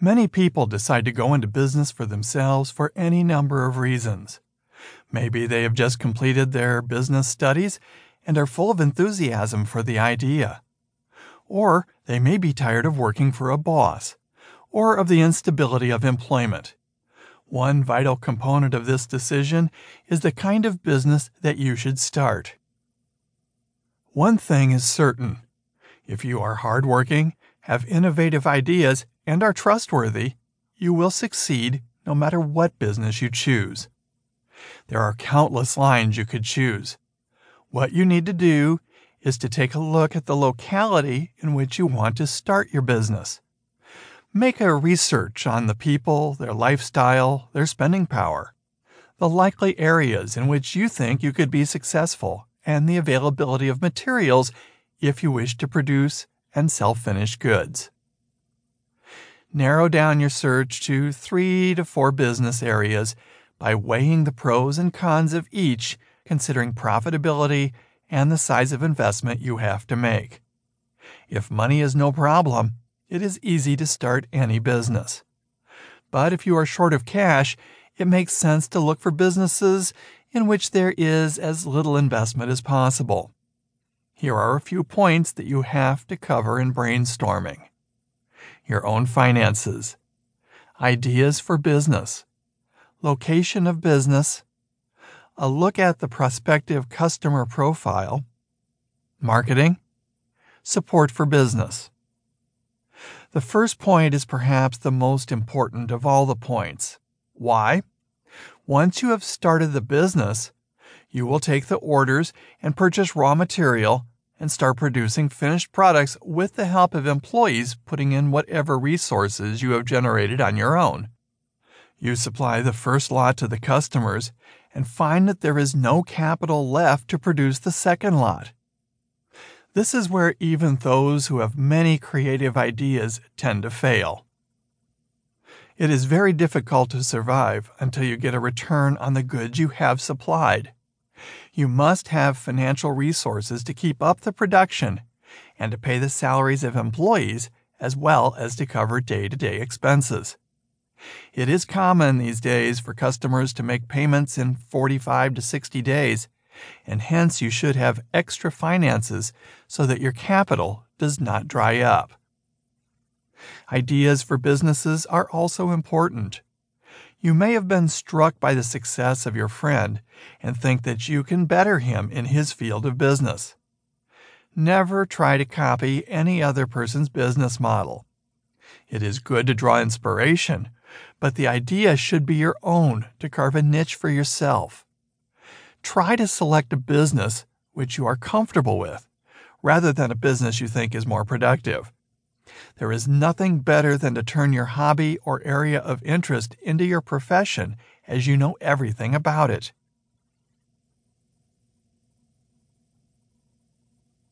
Many people decide to go into business for themselves for any number of reasons. Maybe they have just completed their business studies and are full of enthusiasm for the idea. Or they may be tired of working for a boss, or of the instability of employment. One vital component of this decision is the kind of business that you should start. One thing is certain if you are hardworking, have innovative ideas, and are trustworthy, you will succeed no matter what business you choose. There are countless lines you could choose. What you need to do is to take a look at the locality in which you want to start your business. Make a research on the people, their lifestyle, their spending power, the likely areas in which you think you could be successful, and the availability of materials if you wish to produce and sell finished goods. Narrow down your search to three to four business areas by weighing the pros and cons of each, considering profitability and the size of investment you have to make. If money is no problem, it is easy to start any business. But if you are short of cash, it makes sense to look for businesses in which there is as little investment as possible. Here are a few points that you have to cover in brainstorming your own finances, ideas for business, location of business, a look at the prospective customer profile, marketing, support for business. The first point is perhaps the most important of all the points. Why? Once you have started the business, you will take the orders and purchase raw material and start producing finished products with the help of employees putting in whatever resources you have generated on your own. You supply the first lot to the customers and find that there is no capital left to produce the second lot. This is where even those who have many creative ideas tend to fail. It is very difficult to survive until you get a return on the goods you have supplied. You must have financial resources to keep up the production and to pay the salaries of employees as well as to cover day to day expenses. It is common these days for customers to make payments in 45 to 60 days and hence you should have extra finances so that your capital does not dry up. Ideas for businesses are also important. You may have been struck by the success of your friend and think that you can better him in his field of business. Never try to copy any other person's business model. It is good to draw inspiration, but the idea should be your own to carve a niche for yourself try to select a business which you are comfortable with rather than a business you think is more productive. There is nothing better than to turn your hobby or area of interest into your profession as you know everything about it.